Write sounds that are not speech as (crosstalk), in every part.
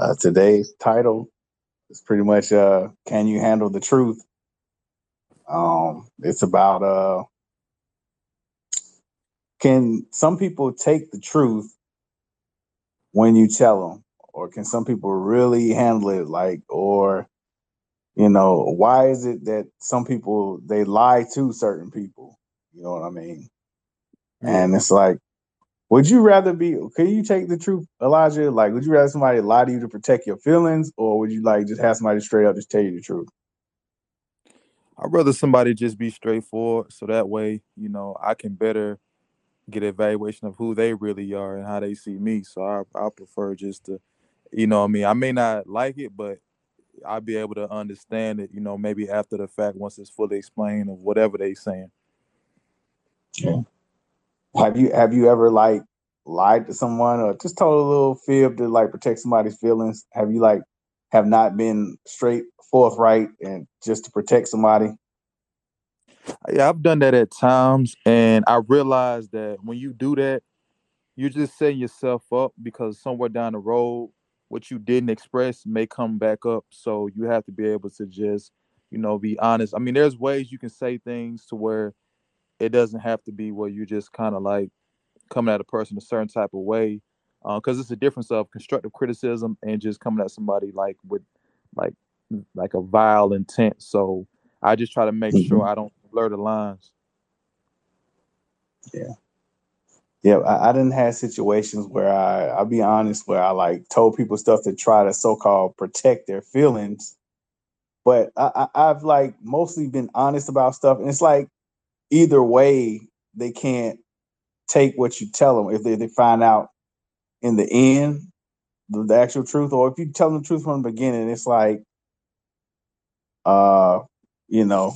Uh, today's title is pretty much uh, "Can you handle the truth?" Um, it's about uh, can some people take the truth when you tell them, or can some people really handle it? Like, or you know, why is it that some people they lie to certain people? You know what I mean? And it's like, would you rather be? Can you take the truth, Elijah? Like, would you rather somebody lie to you to protect your feelings, or would you like just have somebody straight up just tell you the truth? I'd rather somebody just be straightforward, so that way, you know, I can better get evaluation of who they really are and how they see me. So I I prefer just to, you know, what I mean, I may not like it, but I'll be able to understand it, you know, maybe after the fact once it's fully explained of whatever they're saying. Yeah. Have you have you ever like lied to someone or just told a little fib to like protect somebody's feelings? Have you like have not been straight forthright and just to protect somebody? Yeah, I've done that at times, and I realized that when you do that, you're just setting yourself up because somewhere down the road, what you didn't express may come back up. So you have to be able to just, you know, be honest. I mean, there's ways you can say things to where it doesn't have to be where you just kind of like coming at a person a certain type of way, because uh, it's a difference of constructive criticism and just coming at somebody like with like like a vile intent. So I just try to make mm-hmm. sure I don't blur the lines. Yeah. Yeah, I, I didn't have situations where I, I'll be honest, where I like told people stuff to try to so-called protect their feelings. But I, I, I've like mostly been honest about stuff, and it's like either way, they can't take what you tell them if they, they find out in the end the, the actual truth, or if you tell them the truth from the beginning, it's like, uh, you know,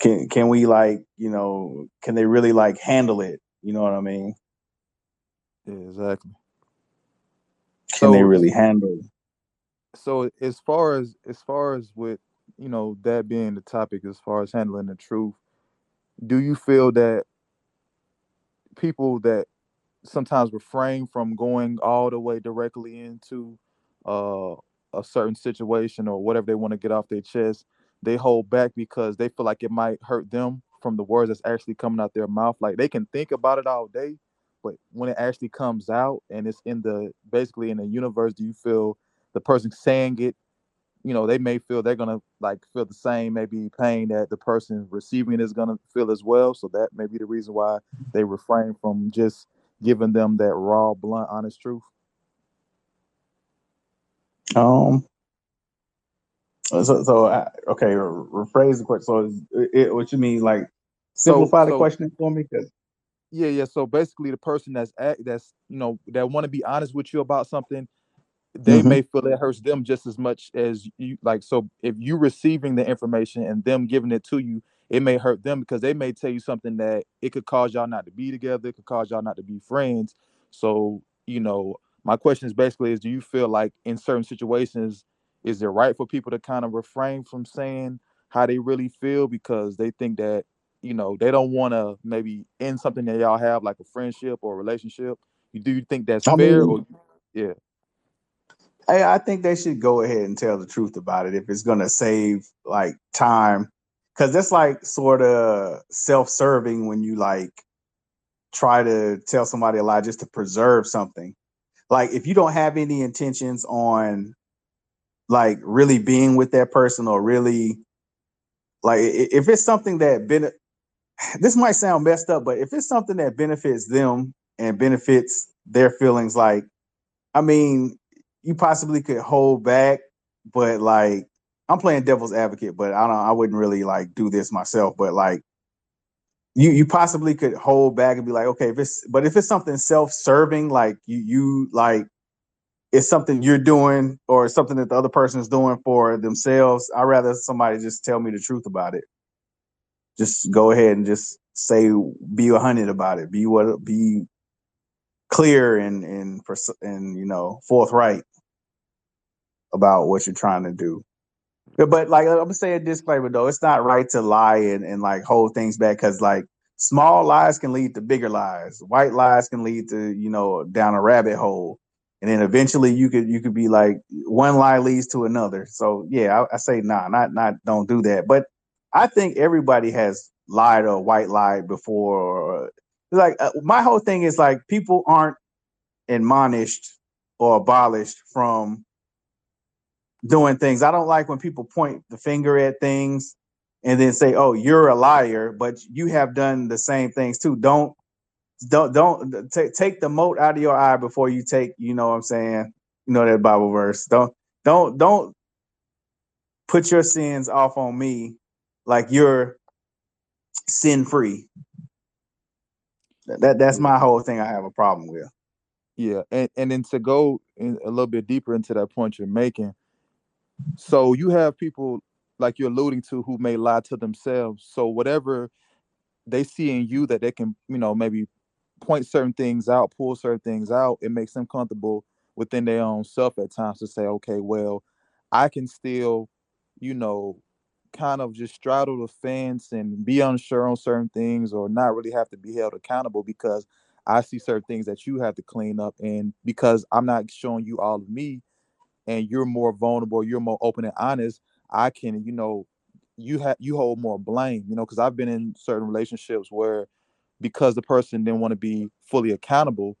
can can we like you know can they really like handle it? You know what i mean? Yeah exactly. Can so, they really handle it? so as far as as far as with you know that being the topic as far as handling the truth do you feel that people that sometimes refrain from going all the way directly into uh, a certain situation or whatever they want to get off their chest they hold back because they feel like it might hurt them from the words that's actually coming out their mouth. Like they can think about it all day, but when it actually comes out and it's in the basically in the universe, do you feel the person saying it, you know, they may feel they're gonna like feel the same maybe pain that the person receiving is gonna feel as well. So that may be the reason why they refrain from just giving them that raw, blunt, honest truth. Um, so, so uh, okay, rephrase the question. So, it, it, what you mean, like simplify so, the so, question for me? Cause... Yeah, yeah. So basically, the person that's at, that's you know that want to be honest with you about something, they mm-hmm. may feel it hurts them just as much as you. Like, so if you receiving the information and them giving it to you, it may hurt them because they may tell you something that it could cause y'all not to be together. It could cause y'all not to be friends. So you know, my question is basically: is do you feel like in certain situations is it right for people to kind of refrain from saying how they really feel because they think that you know they don't want to maybe end something that y'all have like a friendship or a relationship you do you think that's I fair mean, or yeah I, I think they should go ahead and tell the truth about it if it's going to save like time. Because that's like sort of self-serving when you like try to tell somebody a lie just to preserve something. Like if you don't have any intentions on like really being with that person or really like if it's something that ben (sighs) this might sound messed up but if it's something that benefits them and benefits their feelings like i mean you possibly could hold back but like i'm playing devil's advocate but i don't i wouldn't really like do this myself but like you you possibly could hold back and be like okay if it's but if it's something self-serving like you you like it's something you're doing or something that the other person is doing for themselves, I'd rather somebody just tell me the truth about it. Just go ahead and just say, be a hundred about it. Be what, be clear and and and you know forthright about what you're trying to do. But like I'm gonna say a disclaimer though, it's not right to lie and, and like hold things back because like small lies can lead to bigger lies. White lies can lead to you know down a rabbit hole and then eventually you could you could be like one lie leads to another. So yeah, I, I say nah, not not don't do that. But I think everybody has lied or white lied before. Or, like uh, my whole thing is like people aren't admonished or abolished from doing things. I don't like when people point the finger at things and then say, "Oh, you're a liar," but you have done the same things too. Don't don't don't take take the mote out of your eye before you take. You know what I'm saying? You know that Bible verse. Don't don't don't put your sins off on me like you're sin free. That that's my whole thing. I have a problem with. Yeah, and and then to go in a little bit deeper into that point you're making, so you have people like you're alluding to who may lie to themselves. So whatever they see in you that they can, you know, maybe point certain things out, pull certain things out, it makes them comfortable within their own self at times to say, okay, well, I can still, you know, kind of just straddle the fence and be unsure on certain things or not really have to be held accountable because I see certain things that you have to clean up. And because I'm not showing you all of me and you're more vulnerable, you're more open and honest, I can, you know, you have you hold more blame, you know, because I've been in certain relationships where because the person didn't want to be fully accountable,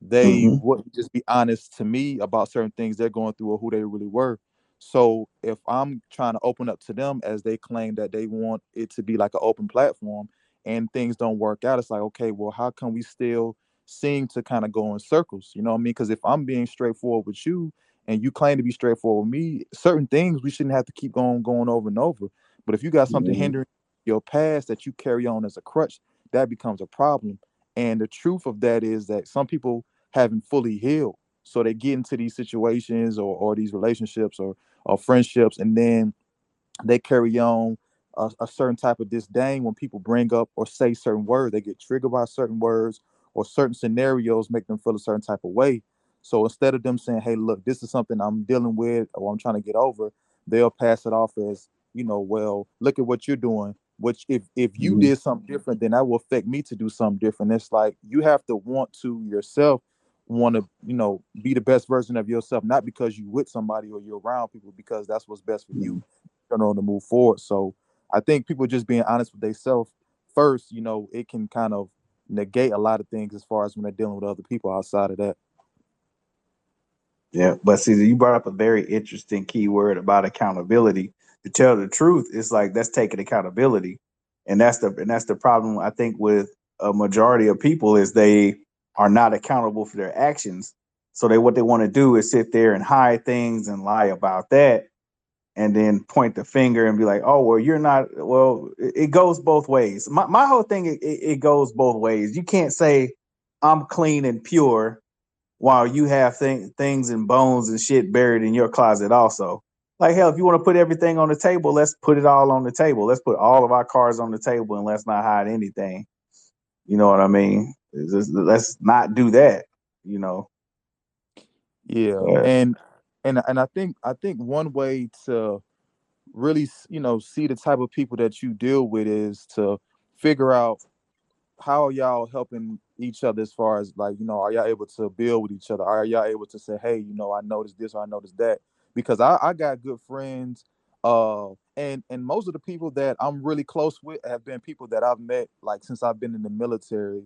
they mm-hmm. wouldn't just be honest to me about certain things they're going through or who they really were. So if I'm trying to open up to them as they claim that they want it to be like an open platform and things don't work out, it's like, okay, well, how can we still seem to kind of go in circles? You know what I mean? Because if I'm being straightforward with you and you claim to be straightforward with me, certain things we shouldn't have to keep going going over and over. But if you got something mm-hmm. hindering your past that you carry on as a crutch, that becomes a problem. And the truth of that is that some people haven't fully healed. So they get into these situations or, or these relationships or, or friendships, and then they carry on a, a, certain type of disdain when people bring up or say certain words. They get triggered by certain words or certain scenarios make them feel a certain type of way. So instead of them saying, "Hey, look, this is something I'm dealing with or I'm trying to get over," they'll pass it off as, you know, well, look at what you're doing. Which if if you mm-hmm. did something different, then that will affect me to do something different. It's like you have to want to yourself want to you know be the best version of yourself, not because you with somebody or you're around people, because that's what's best for you. You know to move forward. So I think people just being honest with themselves first, you know, it can kind of negate a lot of things as far as when they're dealing with other people outside of that. Yeah, but see, you brought up a very interesting key word about accountability to tell the truth, it's like that's taking accountability, and that's the and that's the problem I think with a majority of people is they are not accountable for their actions. So they what they want to do is sit there and hide things and lie about that, and then point the finger and be like, "Oh, well, you're not." Well, it goes both ways. My my whole thing it, it goes both ways. You can't say I'm clean and pure while you have th- things and bones and shit buried in your closet also. Like hell, if you want to put everything on the table, let's put it all on the table. Let's put all of our cards on the table and let's not hide anything. You know what I mean? Just, let's not do that. You know. Yeah, and and and I think I think one way to really you know see the type of people that you deal with is to figure out how are y'all helping each other as far as like you know are y'all able to build with each other are y'all able to say hey you know i noticed this or i noticed that because I, I got good friends. Uh, and and most of the people that I'm really close with have been people that I've met like since I've been in the military.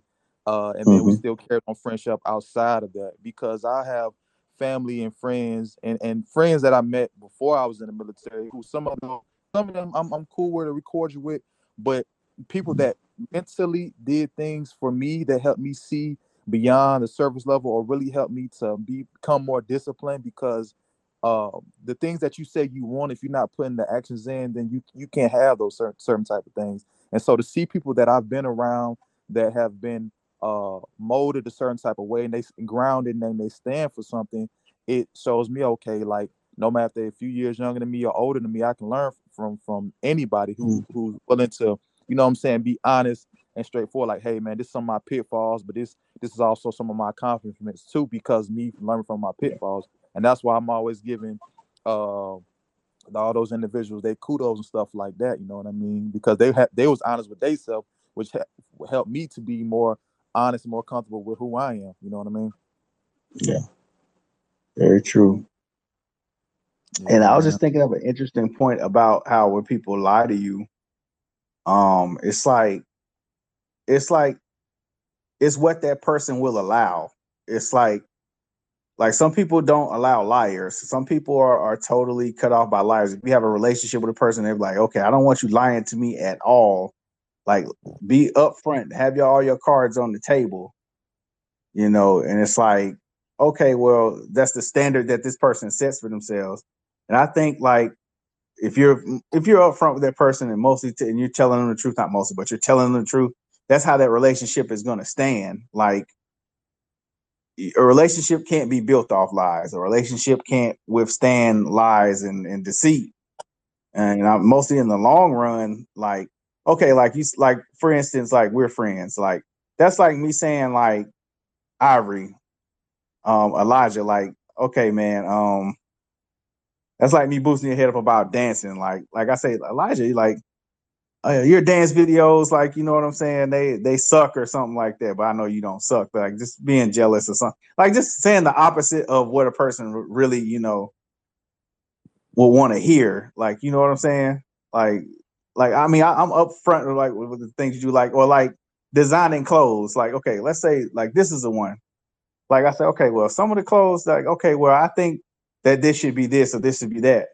Uh, and mm-hmm. then we mm-hmm. still carry on friendship outside of that because I have family and friends and, and friends that I met before I was in the military who some of them some of them I'm, I'm cool with or you with, but people mm-hmm. that mentally did things for me that helped me see beyond the surface level or really helped me to be, become more disciplined because uh, the things that you say you want, if you're not putting the actions in, then you you can't have those certain certain type of things. And so to see people that I've been around that have been uh, molded a certain type of way and they grounded and they stand for something, it shows me okay, like no matter if they're a few years younger than me or older than me, I can learn from from anybody who mm. who's willing to, you know what I'm saying, be honest and straightforward. Like, hey man, this is some of my pitfalls, but this this is also some of my accomplishments too, because me learning from my pitfalls and that's why I'm always giving uh, all those individuals they kudos and stuff like that. You know what I mean? Because they had they was honest with themselves, which ha- helped me to be more honest and more comfortable with who I am. You know what I mean? Yeah. Very true. And I was just thinking of an interesting point about how when people lie to you, um, it's like it's like it's what that person will allow. It's like like some people don't allow liars. Some people are, are totally cut off by liars. If you have a relationship with a person, they're like, okay, I don't want you lying to me at all. Like be upfront, have your all your cards on the table. You know, and it's like, okay, well, that's the standard that this person sets for themselves. And I think like if you're if you're upfront with that person and mostly t- and you're telling them the truth, not mostly, but you're telling them the truth, that's how that relationship is going to stand. Like a relationship can't be built off lies. A relationship can't withstand lies and, and deceit. And I'm mostly in the long run, like okay, like you like for instance, like we're friends. Like that's like me saying like Ivory, um, Elijah, like okay, man, um, that's like me boosting your head up about dancing. Like, like I say, Elijah, like uh, your dance videos, like you know what I'm saying, they they suck or something like that. But I know you don't suck. But like just being jealous or something, like just saying the opposite of what a person really, you know, will want to hear. Like you know what I'm saying? Like, like I mean, I, am upfront like with, with the things you like or like designing clothes. Like okay, let's say like this is the one. Like I said, okay, well, some of the clothes, like okay, well, I think that this should be this or this should be that,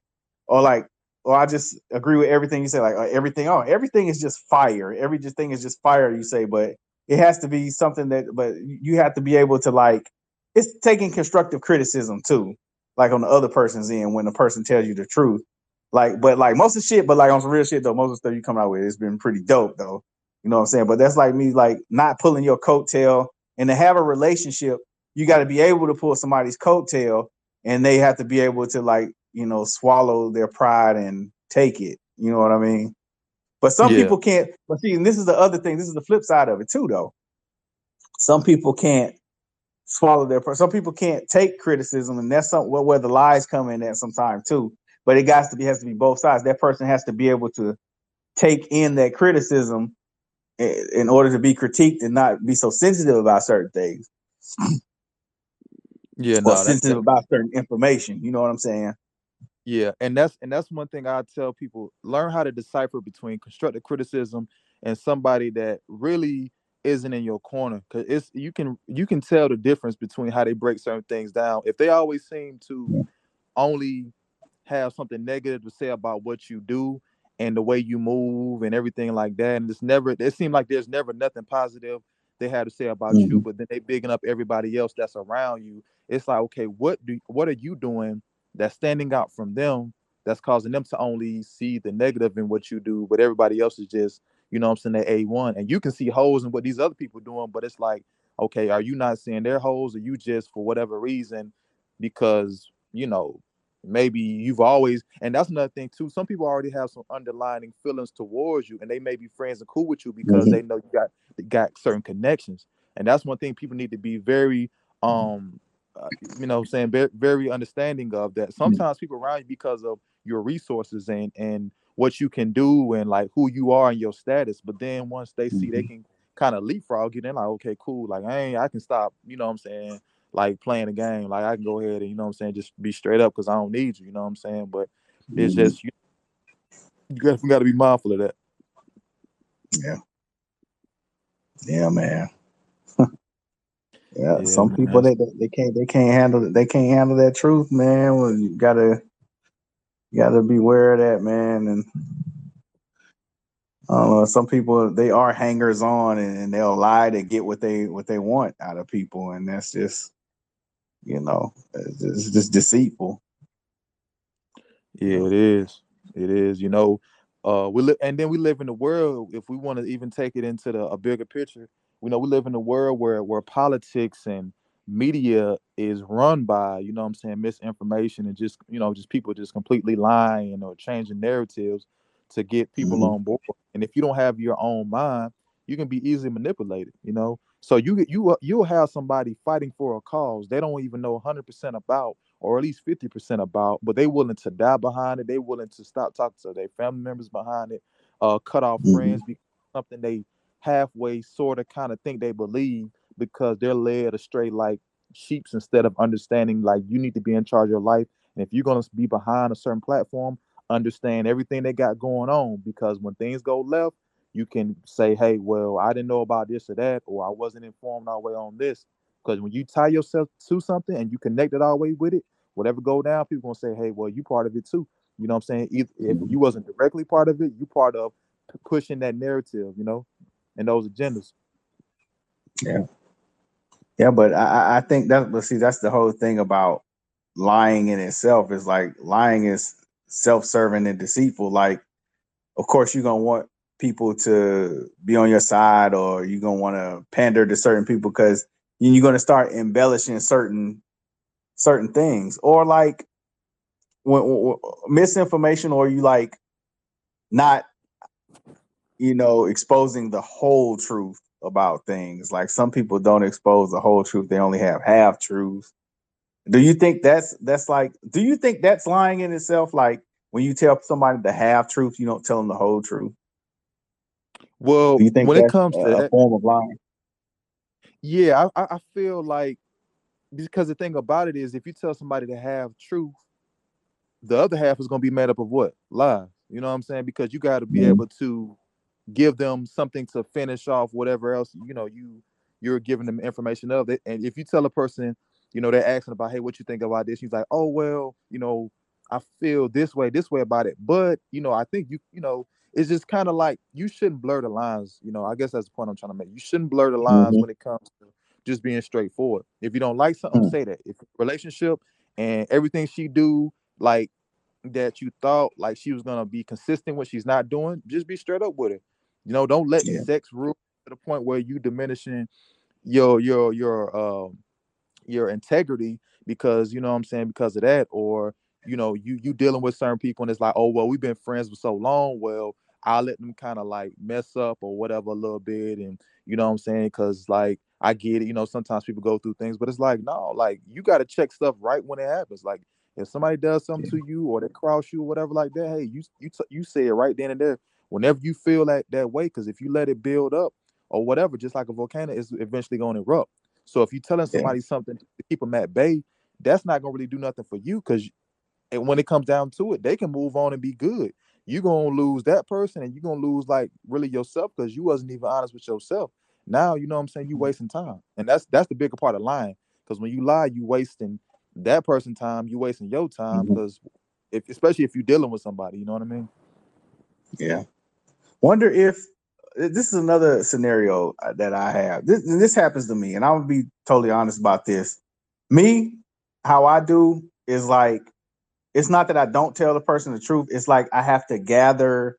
or like, or I just agree with everything you say. Like uh, everything, oh, everything is just fire. Every just thing is just fire. You say, but it has to be something that, but you have to be able to like. It's taking constructive criticism too, like on the other person's end when the person tells you the truth. Like, but like most of the shit, but like on some real shit though, most of the stuff you come out with, it's been pretty dope though. You know what I'm saying? But that's like me, like not pulling your coattail and to have a relationship, you got to be able to pull somebody's coattail and they have to be able to like you know swallow their pride and take it you know what i mean but some yeah. people can't but see and this is the other thing this is the flip side of it too though some people can't swallow their some people can't take criticism and that's some, where the lies come in at some time too but it got to be has to be both sides that person has to be able to take in that criticism in order to be critiqued and not be so sensitive about certain things (clears throat) yeah, no, sensitive about certain information. You know what I'm saying? Yeah, and that's and that's one thing I tell people: learn how to decipher between constructive criticism and somebody that really isn't in your corner. Because it's you can you can tell the difference between how they break certain things down. If they always seem to only have something negative to say about what you do and the way you move and everything like that, and it's never it seems like there's never nothing positive they had to say about mm-hmm. you, but then they bigging up everybody else that's around you. It's like, okay, what do what are you doing that's standing out from them that's causing them to only see the negative in what you do, but everybody else is just, you know I'm saying, that A1. And you can see holes in what these other people doing, but it's like, okay, are you not seeing their holes or you just for whatever reason, because you know, maybe you've always and that's another thing too some people already have some underlying feelings towards you and they may be friends and cool with you because mm-hmm. they know you got got certain connections and that's one thing people need to be very um uh, you know saying very, very understanding of that sometimes people around you because of your resources and and what you can do and like who you are and your status but then once they see they mm-hmm. can kind of leapfrog you then like okay cool like i ain't i can stop you know what i'm saying like playing a game. Like I can go ahead and you know what I'm saying, just be straight up because I don't need you. You know what I'm saying? But it's mm-hmm. just you, you got, to be mindful of that. Yeah. Yeah, man. (laughs) yeah, yeah, some people they, they can't they can't handle it. They can't handle that truth, man. Well, you gotta you gotta beware of that, man. And uh, some people they are hangers on and, and, they'll lie to get what they what they want out of people, and that's just you know, it's just deceitful. Yeah, it is. It is. You know, uh, we live, and then we live in the world. If we want to even take it into the a bigger picture, we know we live in a world where where politics and media is run by, you know, I'm saying misinformation and just you know just people just completely lying or changing narratives to get people mm-hmm. on board. And if you don't have your own mind, you can be easily manipulated. You know, so you you uh, you'll have somebody fighting for a cause they don't even know 100% about, or at least 50% about, but they willing to die behind it. They willing to stop talking to their family members behind it, uh, cut off mm-hmm. friends because something they halfway sort of kind of think they believe because they're led astray like sheeps instead of understanding like you need to be in charge of your life. And if you're gonna be behind a certain platform, understand everything they got going on because when things go left, you can say, Hey, well, I didn't know about this or that, or I wasn't informed all the way on this. Because when you tie yourself to something and you connect it all the way with it, whatever go down, people gonna say, Hey, well, you part of it too. You know what I'm saying? If, if you wasn't directly part of it, you part of pushing that narrative, you know, and those agendas. Yeah. Yeah, but I, I think that but see that's the whole thing about lying in itself is like lying is self-serving and deceitful. Like, of course, you're gonna want people to be on your side, or you're gonna want to pander to certain people because you're gonna start embellishing certain certain things, or like when, when misinformation, or you like not you know, exposing the whole truth about things. Like some people don't expose the whole truth; they only have half truths. Do you think that's that's like? Do you think that's lying in itself? Like when you tell somebody the half truth, you don't tell them the whole truth. Well, do you think when it comes to a that, form of lying? yeah, I, I feel like because the thing about it is, if you tell somebody to have truth, the other half is going to be made up of what lies. You know what I'm saying? Because you got to be mm-hmm. able to give them something to finish off whatever else you know you you're giving them information of it. And if you tell a person, you know, they're asking about, hey, what you think about this? He's like, oh well, you know, I feel this way, this way about it. But you know, I think you, you know, it's just kind of like you shouldn't blur the lines. You know, I guess that's the point I'm trying to make. You shouldn't blur the lines mm-hmm. when it comes to just being straightforward. If you don't like something, mm-hmm. say that. If relationship and everything she do, like that you thought like she was gonna be consistent when she's not doing, just be straight up with it. You know, don't let yeah. sex rule to the point where you diminishing your your your um your integrity because you know what I'm saying because of that or you know you you dealing with certain people and it's like oh well we've been friends for so long well I'll let them kind of like mess up or whatever a little bit and you know what I'm saying because like I get it you know sometimes people go through things but it's like no like you got to check stuff right when it happens like if somebody does something to you or they cross you or whatever like that hey you you t- you say it right then and there whenever you feel that that way, because if you let it build up or whatever, just like a volcano, is eventually going to erupt. So if you're telling somebody yeah. something to keep them at bay, that's not gonna really do nothing for you because and when it comes down to it, they can move on and be good. You're gonna lose that person and you're gonna lose like really yourself because you wasn't even honest with yourself. Now you know what I'm saying you mm-hmm. wasting time. And that's that's the bigger part of lying. Because when you lie, you wasting that person time, you wasting your time because mm-hmm. if especially if you're dealing with somebody, you know what I mean? Yeah. Wonder if this is another scenario uh, that I have. This this happens to me, and I'm gonna be totally honest about this. Me, how I do is like it's not that I don't tell the person the truth. It's like I have to gather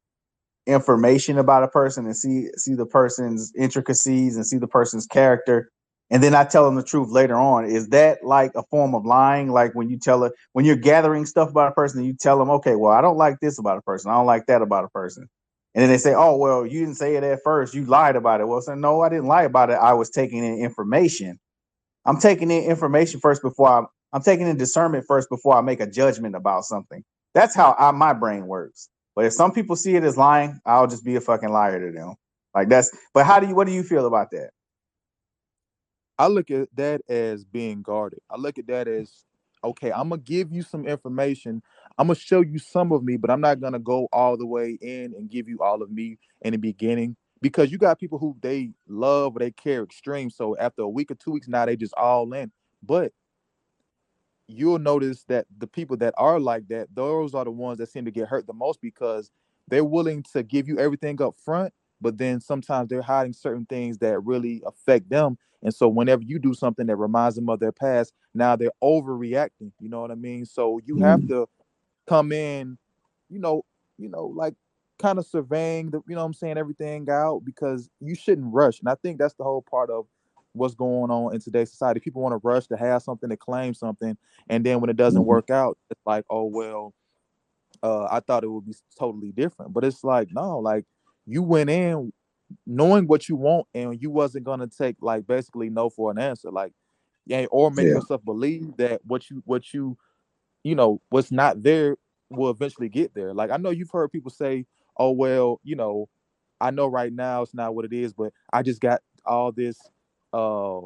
information about a person and see see the person's intricacies and see the person's character and then I tell them the truth later on. Is that like a form of lying? Like when you tell it when you're gathering stuff about a person and you tell them, okay, well, I don't like this about a person, I don't like that about a person. And then they say, "Oh, well, you didn't say it at first. You lied about it." Well, say, "No, I didn't lie about it. I was taking in information. I'm taking in information first before I, I'm taking in discernment first before I make a judgment about something. That's how I, my brain works. But if some people see it as lying, I'll just be a fucking liar to them. Like that's. But how do you? What do you feel about that? I look at that as being guarded. I look at that as okay. I'm gonna give you some information I'm gonna show you some of me, but I'm not gonna go all the way in and give you all of me in the beginning because you got people who they love or they care extreme. So after a week or two weeks, now they just all in. But you'll notice that the people that are like that, those are the ones that seem to get hurt the most because they're willing to give you everything up front, but then sometimes they're hiding certain things that really affect them. And so whenever you do something that reminds them of their past, now they're overreacting. You know what I mean? So you mm. have to come in, you know, you know, like kind of surveying the, you know I'm saying, everything out because you shouldn't rush. And I think that's the whole part of what's going on in today's society. People want to rush to have something to claim something, and then when it doesn't mm-hmm. work out, it's like, oh well, uh, I thought it would be totally different. But it's like, no, like you went in knowing what you want and you wasn't gonna take like basically no for an answer. Like yeah, or make yeah. yourself believe that what you what you you know, what's not there will eventually get there. Like I know you've heard people say, "Oh well, you know, I know right now it's not what it is, but I just got all this uh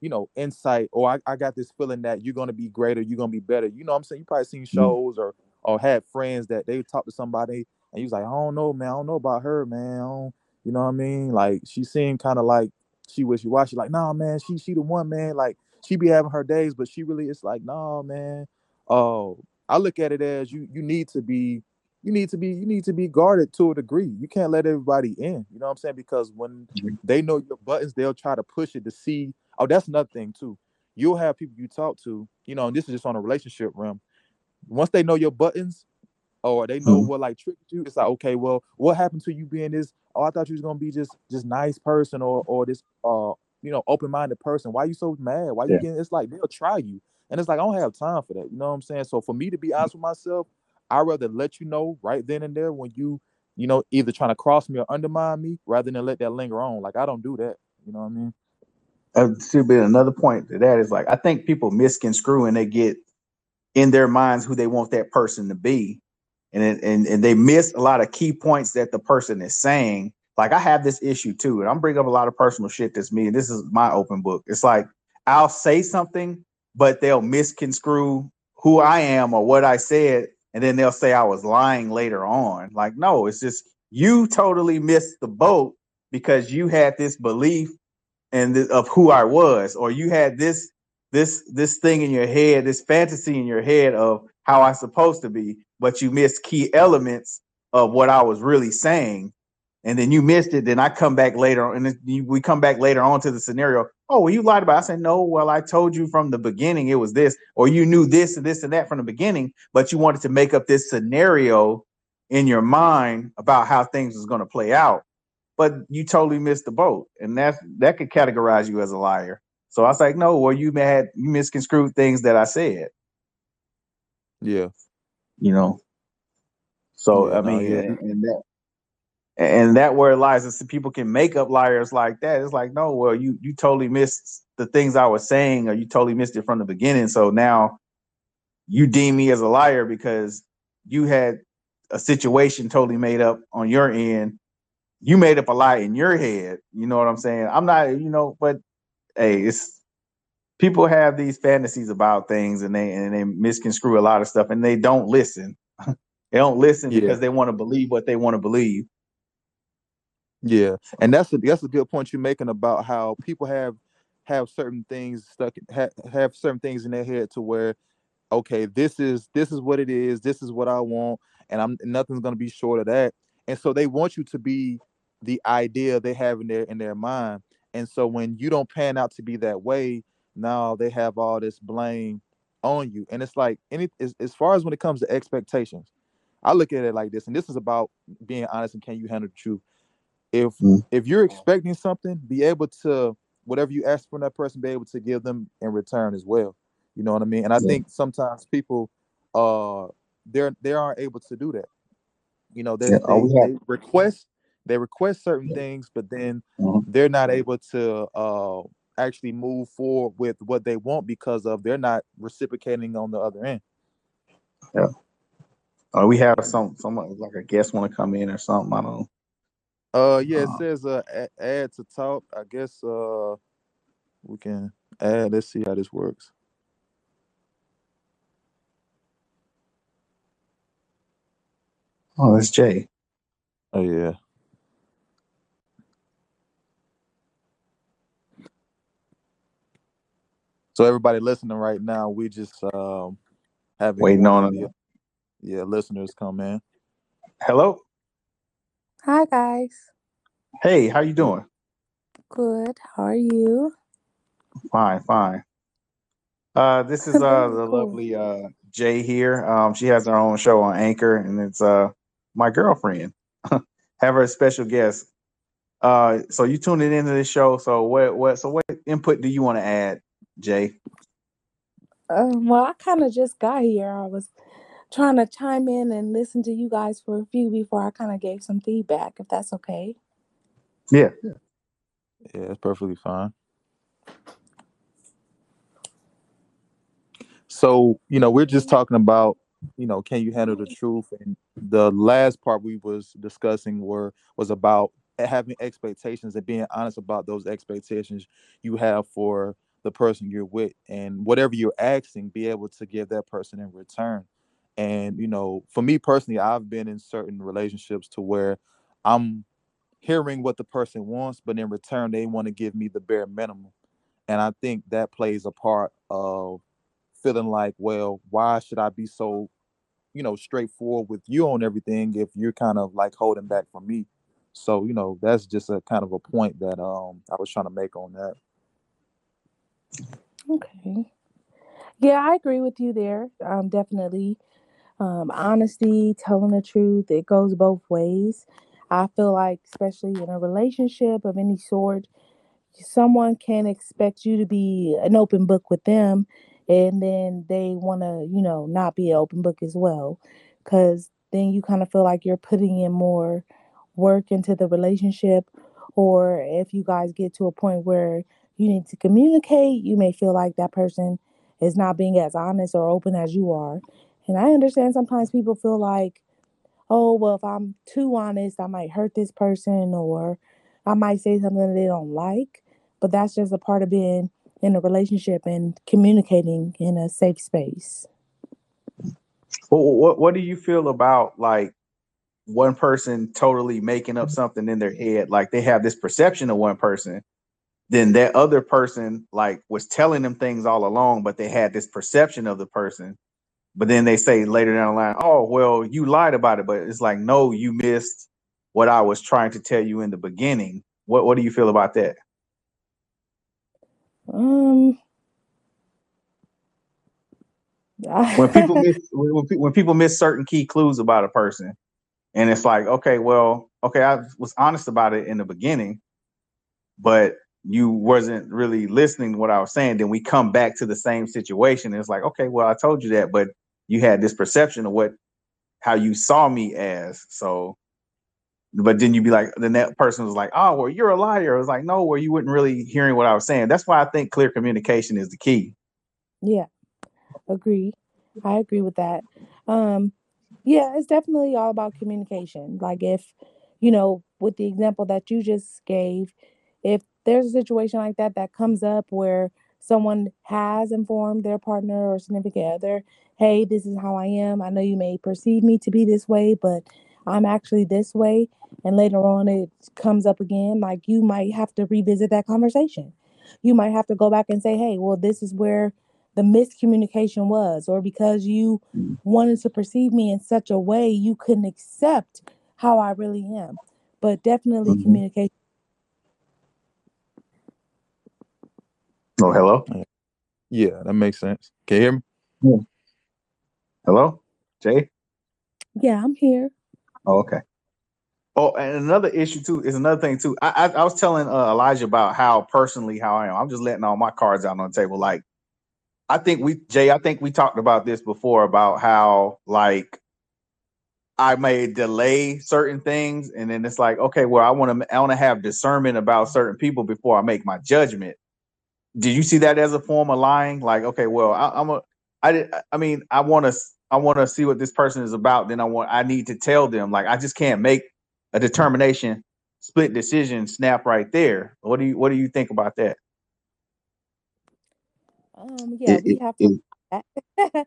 you know, insight or I, I got this feeling that you're gonna be greater, you're gonna be better. You know what I'm saying? You probably seen mm-hmm. shows or or had friends that they talk to somebody and you was like, I don't know, man, I don't know about her, man. you know what I mean? Like she seemed kind of like she wishy washy, like, nah, man, she she the one, man. Like she be having her days, but she really it's like, nah, man. Oh, I look at it as you you need to be you need to be you need to be guarded to a degree. You can't let everybody in. You know what I'm saying? Because when mm-hmm. they know your buttons, they'll try to push it to see. Oh, that's another thing too. You'll have people you talk to, you know, and this is just on a relationship realm. Once they know your buttons, or they know mm-hmm. what like tricked you, it's like, okay, well, what happened to you being this? Oh, I thought you was gonna be just just nice person or or this uh you know open-minded person. Why you so mad? Why you yeah. getting it's like they'll try you. And it's like I don't have time for that. You know what I'm saying? So for me to be honest with myself, I'd rather let you know right then and there when you, you know, either trying to cross me or undermine me rather than let that linger on. Like I don't do that. You know what I mean? Uh, should be another point to that is like I think people misconstrue and they get in their minds who they want that person to be, and and and they miss a lot of key points that the person is saying. Like I have this issue too, and I'm bringing up a lot of personal shit that's me, and this is my open book. It's like I'll say something, but they'll misconstrue who I am or what I said and then they'll say I was lying later on. Like, no, it's just you totally missed the boat because you had this belief and th- of who I was, or you had this this this thing in your head, this fantasy in your head of how I'm supposed to be, but you missed key elements of what I was really saying and then you missed it. Then I come back later, and we come back later on to the scenario. Oh, well, you lied about. It. I said no. Well, I told you from the beginning it was this, or you knew this and this and that from the beginning, but you wanted to make up this scenario in your mind about how things was going to play out. But you totally missed the boat, and that that could categorize you as a liar. So I was like, no, well, you had you misconstrued things that I said. Yeah, you know. So yeah, I mean, no, yeah. and, and that and that where it lies is people can make up liars like that. It's like, no, well, you you totally missed the things I was saying, or you totally missed it from the beginning. So now you deem me as a liar because you had a situation totally made up on your end. You made up a lie in your head. You know what I'm saying? I'm not, you know, but hey, it's people have these fantasies about things and they and they misconstrue a lot of stuff and they don't listen. (laughs) they don't listen yeah. because they want to believe what they want to believe yeah, and that's a that's a good point you're making about how people have have certain things stuck have, have certain things in their head to where okay this is this is what it is this is what i want and i'm nothing's to be short of that. And so they want you to be the idea they have in their in their mind and so when you don't pan out to be that way now they have all this blame on you and it's like any as, as far as when it comes to expectations i look at it like this and this is about being honest and can you handle the truth if mm. if you're expecting something, be able to whatever you ask from that person, be able to give them in return as well. You know what I mean? And I yeah. think sometimes people uh they're they aren't able to do that. You know, they, yeah, they, they request they request certain yeah. things, but then mm-hmm. they're not able to uh actually move forward with what they want because of they're not reciprocating on the other end. Yeah. Uh, we have some someone like a guest want to come in or something. I don't know. Uh, yeah, it uh, says uh add to talk. I guess uh we can add. Let's see how this works. Oh, that's Jay. Oh yeah. So everybody listening right now, we just um having waiting on the, yeah listeners come in. Hello. Hi guys. Hey, how you doing? Good. How are you? Fine, fine. Uh, this is (laughs) uh the cool. lovely uh Jay here. Um, she has her own show on Anchor, and it's uh my girlfriend. (laughs) Have her a special guest. Uh, so you tuned in into this show. So what what so what input do you want to add, Jay? Um, well, I kind of just got here. I was trying to chime in and listen to you guys for a few before I kind of gave some feedback, if that's okay. Yeah. Yeah, it's perfectly fine. So, you know, we're just talking about, you know, can you handle the truth? And the last part we was discussing were was about having expectations and being honest about those expectations you have for the person you're with and whatever you're asking be able to give that person in return and you know for me personally i've been in certain relationships to where i'm hearing what the person wants but in return they want to give me the bare minimum and i think that plays a part of feeling like well why should i be so you know straightforward with you on everything if you're kind of like holding back from me so you know that's just a kind of a point that um i was trying to make on that Okay. Yeah, I agree with you there. Um, definitely. Um, honesty, telling the truth, it goes both ways. I feel like, especially in a relationship of any sort, someone can expect you to be an open book with them, and then they want to, you know, not be an open book as well. Because then you kind of feel like you're putting in more work into the relationship, or if you guys get to a point where you need to communicate, you may feel like that person is not being as honest or open as you are. And I understand sometimes people feel like, oh, well, if I'm too honest, I might hurt this person or I might say something that they don't like. But that's just a part of being in a relationship and communicating in a safe space. Well, what what do you feel about like one person totally making up something in their head? Like they have this perception of one person, then that other person like was telling them things all along, but they had this perception of the person. But then they say later down the line, "Oh, well, you lied about it." But it's like, no, you missed what I was trying to tell you in the beginning. What What do you feel about that? Um, when people (laughs) miss when, when people miss certain key clues about a person, and it's like, okay, well, okay, I was honest about it in the beginning, but you wasn't really listening to what I was saying, then we come back to the same situation. It's like, okay, well, I told you that, but you had this perception of what how you saw me as. So, but then you'd be like, then that person was like, oh, well, you're a liar. It was like, no, where well, you weren't really hearing what I was saying. That's why I think clear communication is the key. Yeah, agree. I agree with that. Um, yeah, it's definitely all about communication. Like if, you know, with the example that you just gave, if there's a situation like that that comes up where someone has informed their partner or significant other, hey, this is how I am. I know you may perceive me to be this way, but I'm actually this way. And later on, it comes up again. Like you might have to revisit that conversation. You might have to go back and say, hey, well, this is where the miscommunication was, or because you wanted to perceive me in such a way, you couldn't accept how I really am. But definitely Mhm. communication. Oh, hello, yeah that makes sense can you hear me hello, Jay. Yeah, I'm here. Oh, okay. Oh, and another issue too is another thing too. I I, I was telling uh, Elijah about how personally how I am. I'm just letting all my cards out on the table. Like I think we Jay, I think we talked about this before about how like I may delay certain things, and then it's like, okay, well, I want to I want to have discernment about certain people before I make my judgment. Do you see that as a form of lying? Like, okay, well, I, I'm a I did I mean I want to I want to see what this person is about. Then I want I need to tell them. Like, I just can't make a determination, split decision, snap right there. What do you What do you think about that? Um, yeah, we have to (laughs)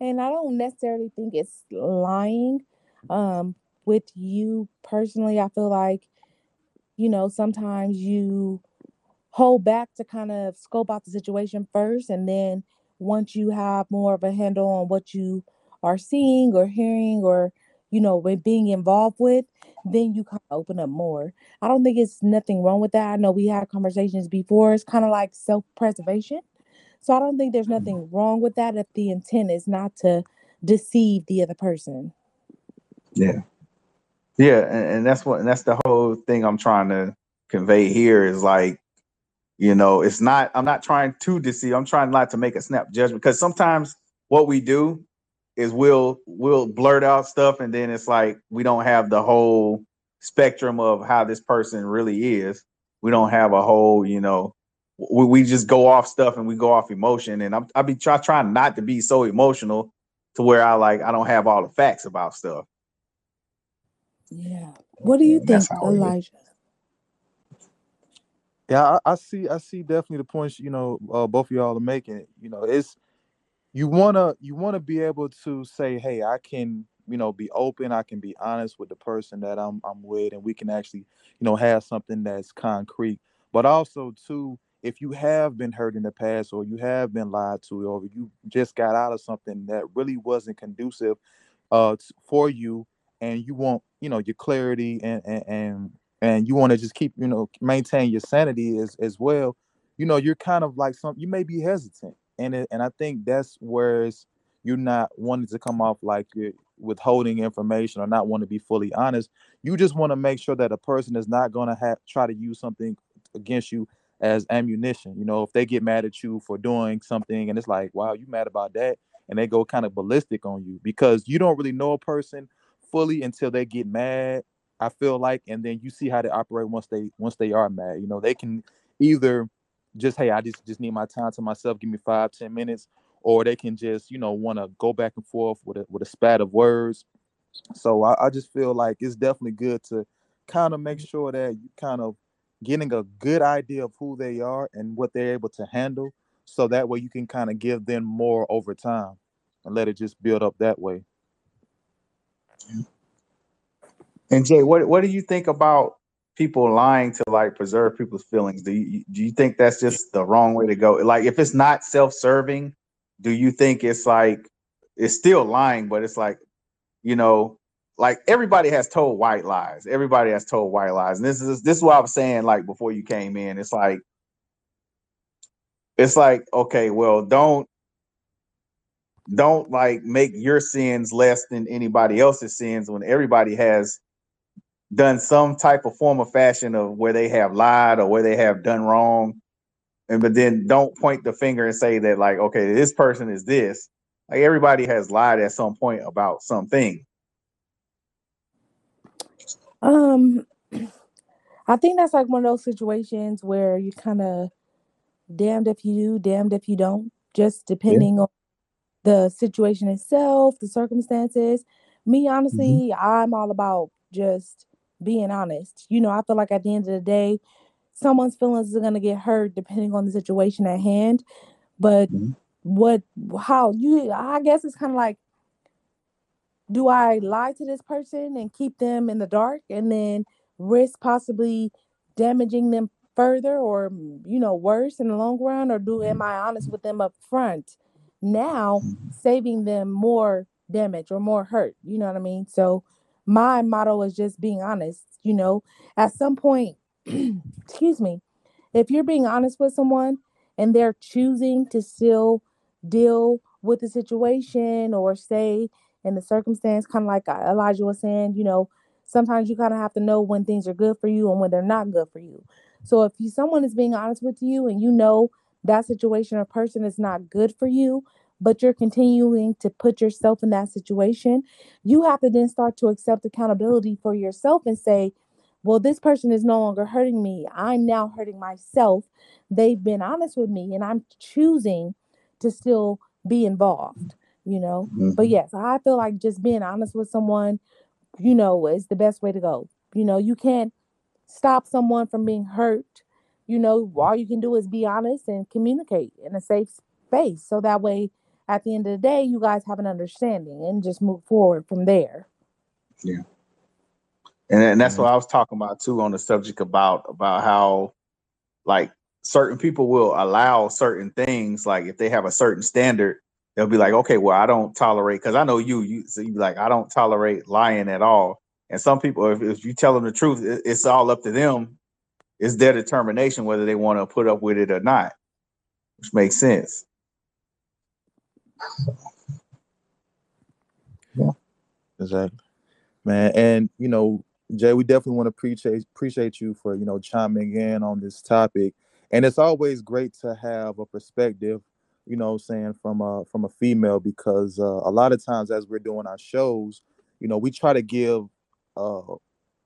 and I don't necessarily think it's lying. Um, with you personally, I feel like, you know, sometimes you hold back to kind of scope out the situation first, and then once you have more of a handle on what you are seeing or hearing or you know being involved with, then you kind of open up more. I don't think it's nothing wrong with that. I know we had conversations before. It's kind of like self-preservation. So I don't think there's mm-hmm. nothing wrong with that if the intent is not to deceive the other person. yeah, yeah, and, and that's what and that's the whole thing I'm trying to convey here is like you know it's not i'm not trying to deceive i'm trying not to make a snap judgment because sometimes what we do is we'll we'll blurt out stuff and then it's like we don't have the whole spectrum of how this person really is we don't have a whole you know we, we just go off stuff and we go off emotion and i'm i be try, trying not to be so emotional to where i like i don't have all the facts about stuff Yeah. What do you think, how it is Elijah? Yeah, I, I see. I see definitely the points. You know, uh, both of y'all are making. You know, it's you wanna you wanna be able to say, hey, I can you know be open. I can be honest with the person that I'm I'm with, and we can actually you know have something that's concrete. But also too, if you have been hurt in the past, or you have been lied to, or you just got out of something that really wasn't conducive uh for you and you want you know your clarity and and and, and you want to just keep you know maintain your sanity as as well you know you're kind of like some you may be hesitant and it, and i think that's where you're not wanting to come off like you're withholding information or not want to be fully honest. You just want to make sure that a person is not going to have try to use something against you as ammunition you know if they get mad at you for doing something and it's like wow you mad about that and they go kind of ballistic on you because you don't really know a person fully until they get mad i feel like and then you see how they operate once they once they are mad you know they can either just hey i just just need my time to myself give me five ten minutes or they can just you know want to go back and forth with a with a spat of words. So I, I just feel like it's definitely good to kind of make mm-hmm. sure that you kind of getting a good idea of who they are and what they're able to handle so that way you can kind of give them more over time and let it just build up that way And Jay, what what do you think about people lying to like preserve people's feelings? Do you do you think that's just the wrong way to go? Like if it's not self-serving, do you think it's like it's still lying, but it's like, you know, like everybody has told white lies. Everybody has told white lies. And this is this is what I was saying like before you came in. It's like it's like, okay, well, don't don't like make your sins less than anybody else's sins when everybody has done some type of form of fashion of where they have lied or where they have done wrong. And but then don't point the finger and say that like okay this person is this. Like everybody has lied at some point about something. Um, I think that's like one of those situations where you kind of damned if you do, damned if you don't, just yeah. depending on the situation itself, the circumstances. Me, honestly, I'm all about just being honest. You know, I feel like at the end of the day, someone's feelings are gonna get hurt depending on the situation at hand. But hmm what, how you, I guess it's kind of like, do I lie to this person and keep them in the dark and then risk possibly damaging them further or you know worse in the long run? Or do am I honest with them up front now hmm saving them more damage or more hurt? You know what I mean? So my motto is just being honest you know at some point (clears throat) excuse me if you're being honest with someone and they're choosing to still deal with the situation or say in the circumstance, kind of like uh, Elijah was saying, you know, sometimes you kind of have to know when things are good for you and when they're not good for you. So if you, someone is being honest with you and you know that situation or person is not good for you, but you're continuing to put yourself in that situation, you have to then start to accept accountability for yourself and say, well, this person is no longer hurting me. I'm now hurting myself. They've been honest with me, and I'm choosing to still be involved, you know? But hmm yes, I feel like just being honest with someone, you know, is the best way to go. You know, you can't stop someone from being hurt. You know, all you can do is be honest and communicate in a safe space. So that way, at the end of the day, you guys have an understanding and just move forward from there. yeah. And, and that's yeah what I was talking about too on the subject about about how like certain people will allow certain things like if they have a certain standard they'll be like okay well i don't tolerate because i know you you so you like i don't tolerate lying at all. And some people if, if you tell them the truth it, it's all up to them. It's their determination whether they want to put up with it or not which makes sense yeah. Exactly. Man and you know jay we definitely want to appreciate appreciate you for you know chiming in on this topic. And it's always great to have a perspective you know saying from a from a female because uh, a lot of times as we're doing our shows you know we try to give uh,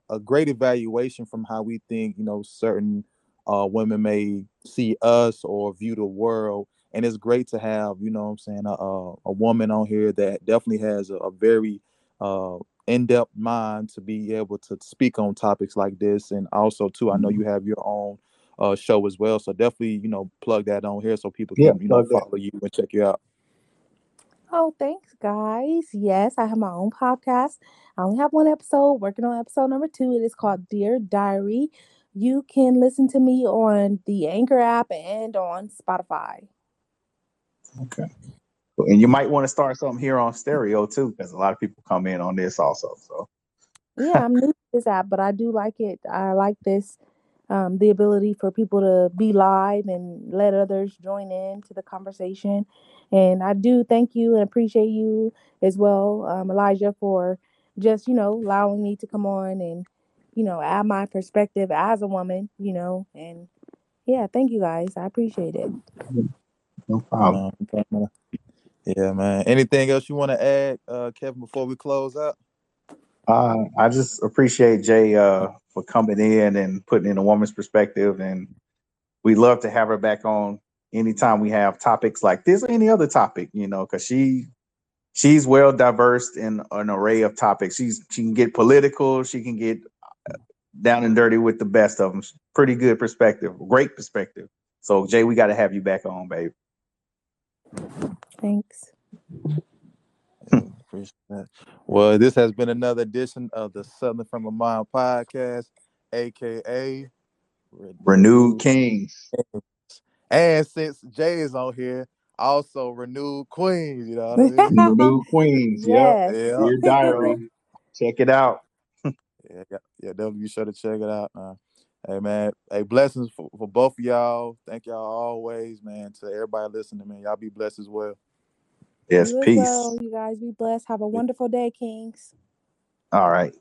a great evaluation from how we think you know certain uh, women may see us or view the world and it's great to have you know what i'm saying a, a, a woman on here that definitely has a, a very uh, in-depth mind to be able to speak on topics like this and also too i know Mhm. you have your own uh, show as well. So definitely, you know, plug that on here so people Yeah, can, you know, plug that. follow you and check you out. Oh, thanks, guys. Yes, I have my own podcast. I only have one episode, working on episode number two. It is called Dear Diary. You can listen to me on the Anchor app and on Spotify. Okay. And you might want to start something here on stereo too, because a lot of people come in on this also. So Yeah, I'm new to this app, but I do like it. I like this, um, the ability for people to be live and let others join in to the conversation. And I do thank you and appreciate you as well, um, Elijah, for just, you know, allowing me to come on and, you know, add my perspective as a woman, you know, and yeah, thank you guys. I appreciate it. No problem. Um, yeah, man. Anything else you want to add, uh, Kevin, before we close out? Uh, I just appreciate Jay uh, for coming in and putting in a woman's perspective, and we love to have her back on anytime we have topics like this or any other topic. You know, because she she's well diverse in an array of topics. She's she can get political, she can get uh, down and dirty with the best of them. Pretty good perspective, great perspective. So Jay, we got to have you back on, babe. Thanks. Hmm, appreciate that. Well, this has been another edition of the Southern From a Mile podcast, aka Renewed Kings. And since Jay is on here, also renewed Queens. You know what I mean? Renewed (laughs) Queens. Yep. Yes. Yeah. Dear diary. Check it out. (laughs) Yeah, yeah, yeah, definitely be sure to check it out. Man. Hey man, hey blessings for, for both of y'all. Thank y'all always, man. To everybody listening, man. Y'all be blessed as well. Yes, You peace. well. You guys be blessed. Have a wonderful day, Kings. All right.